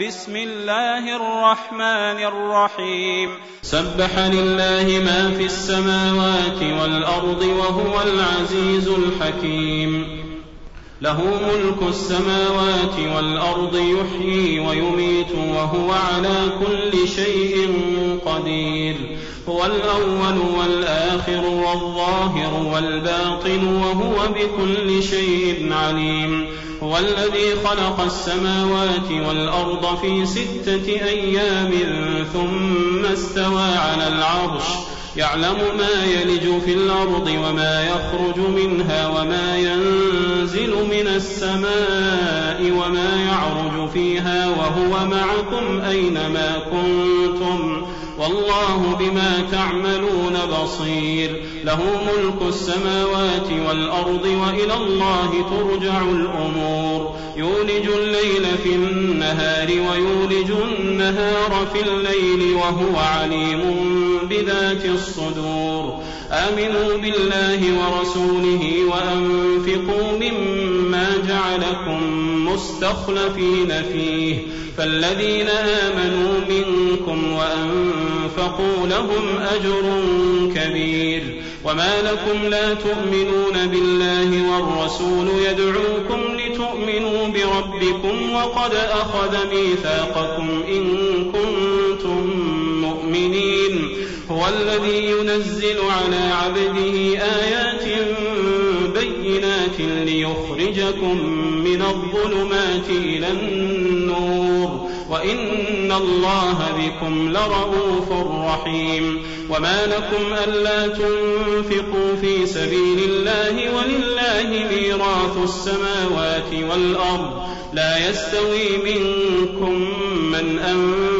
بسم الله الرحمن الرحيم سبح لله ما في السماوات والأرض وهو العزيز الحكيم. له ملك السماوات والأرض يحيي ويميت وهو على كل شيء قدير. هو الأول والآخر والظاهر والباطن وهو بكل شيء عليم. هو الذي خلق السماوات والأرض في ستة أيام ثم استوى على العرش. يعلم ما يلج في الأرض وما يخرج منها وما ينزل من السماء وما يعرج فيها وهو معكم أينما كنتم والله بما تعملون بصير له ملك السماوات والأرض وإلى الله ترجع الأمور. يولج الليل في النهار ويولج النهار في الليل وهو عليم بذات الصدور. آمنوا بالله ورسوله وأنفقوا مما جعلكم مستخلفين فيه. فالذين آمنوا منكم وأنفقوا لهم أجر كبير. وما لكم لا تؤمنون بالله والرسول يدعوكم لتؤمنوا بربكم وقد أخذ ميثاقكم إن كنتم مؤمنين. هو الذي ينزل على عبده آيات بينات ليخرجكم من الظلمات إلى النور. وإن الله بكم لرءوف رحيم. وما لكم ألا تنفقوا في سبيل الله ولله ميراث السماوات والأرض. لا يستوي منكم من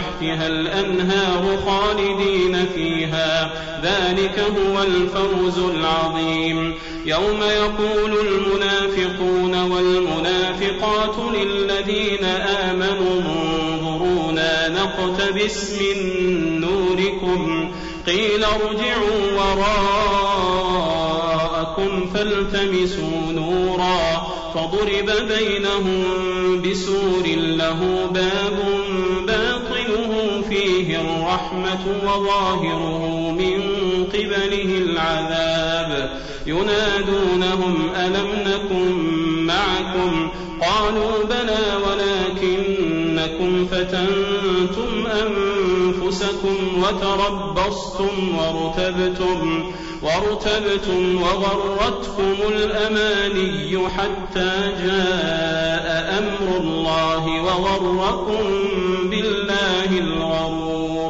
تحتها الأنهار خالدين فيها. ذلك هو الفوز العظيم. يوم يقول المنافقون والمنافقات للذين آمنوا انظرونا نقتبس من نوركم. قيل ارجعوا وراءكم فالتمسوا نورا. فضرب بينهم بسور له باب الرحمة وظاهره من قبله العذاب. ينادونهم ألم نكن معكم؟ قالوا بلى ولكنكم فتنتم أنفسكم وتربصتم وارتبتم وارتبتم وغرتكم الأماني حتى جاء أمر الله وغركم بالله الغرور.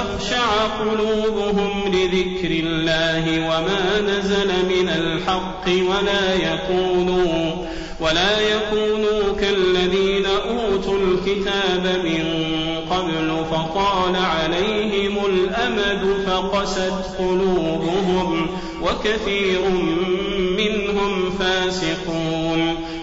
تخشع قلوبهم لذكر الله وما نزل من الحق ولا يكونوا ولا يكونوا كالذين أوتوا الكتاب من قبل فطال عليهم الأمد فقست قلوبهم وكثير منهم فاسقون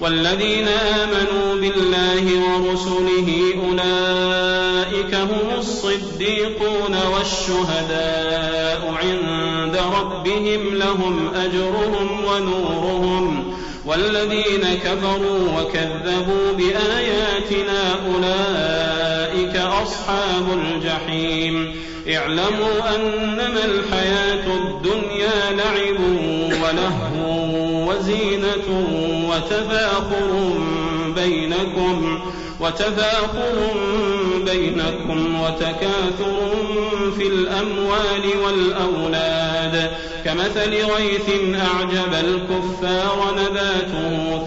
والذين آمنوا بالله ورسله أولئك هم الصديقون والشهداء عند ربهم لهم أجرهم ونورهم. والذين كفروا وكذبوا بآياتنا أولئك أصحاب الجحيم. اعلموا أنما الحياة الدنيا لعب ولهو. وزينة وتفاخر بينكم وتفاخر بينكم وتكاثر في الأموال والأولاد. كمثل غيث أعجب الكفار نباته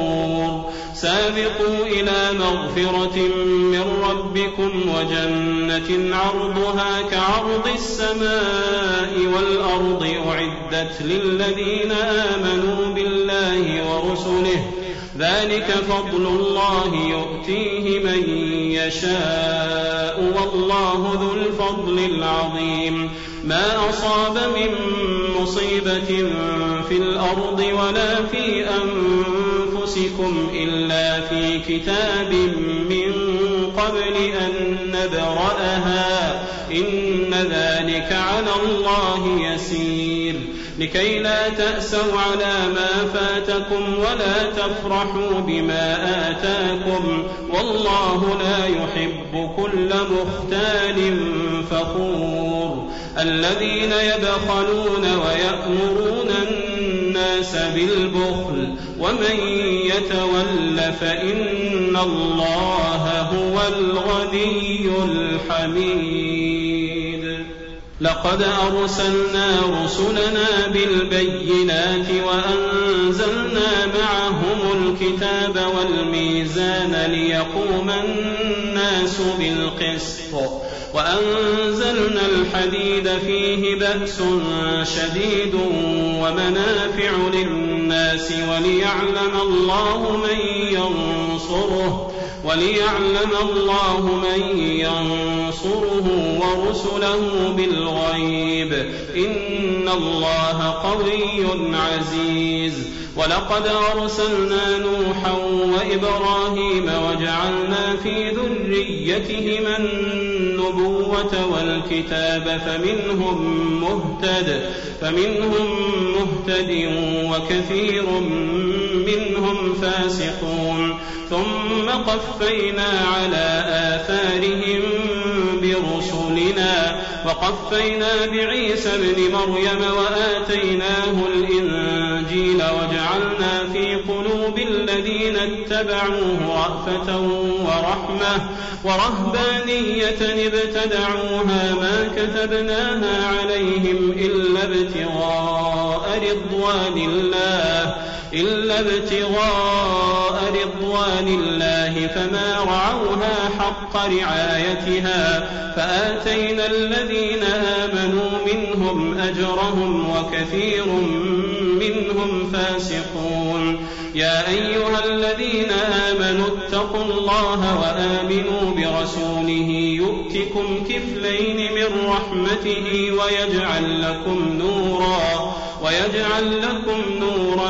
سابقوا إلى مغفرة من ربكم وجنة عرضها كعرض السماء والأرض أعدت للذين آمنوا بالله ورسله. ذلك فضل الله يؤتيه من يشاء والله ذو الفضل العظيم. ما أصاب من مصيبة في الأرض ولا في أنفسكم إلا في كتاب من قبل أن نبرأها. إن ذلك على الله يسير. لكي لا تأسوا على ما فاتكم ولا تفرحوا بما آتاكم. والله لا يحب كل مختال فخور. الذين يبخلون ويأمرون الناس بالبخل ومن يتول فإن الله هو الغني الحميد. لقد أرسلنا رسلنا بالبينات وأنزلنا معهم الكتاب والميزان ليقوم الناس بالقسط وأنزلنا الحديد فيه بأس شديد ومنافع للناس وليعلم الله من ينصره وليعلم الله من ينصره ورسله بالغيب. إن الله قوي عزيز. ولقد أرسلنا نوحا وإبراهيم وجعلنا في ذريتهما النبوة والكتاب فمنهم مهتد فمنهم مهتد وكثير منهم فاسقون ثم قفينا على آثارهم برسلنا وقفينا بعيسى ابن مريم وآتيناه الإنجيل وجعلنا اتبعوه رأفة ورحمة ورهبانية ابتدعوها ما كتبناها عليهم إلا ابتغاء رضوان الله إلا ابتغاء رضوان الله فما رعوها حق رعايتها فآتينا الذين آمنوا منهم أجرهم وكثير منهم فاسقون. يا أيها الذين آمنوا اتقوا الله وآمنوا برسوله يؤتكم كفلين من رحمته ويجعل لكم نورا ويجعل لكم نورا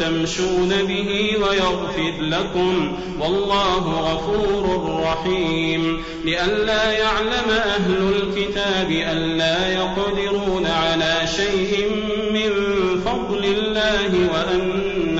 تمشون به ويغفر لكم والله غفور رحيم لئلا يعلم أهل الكتاب ألا يقدرون على شيء من فضل الله وأن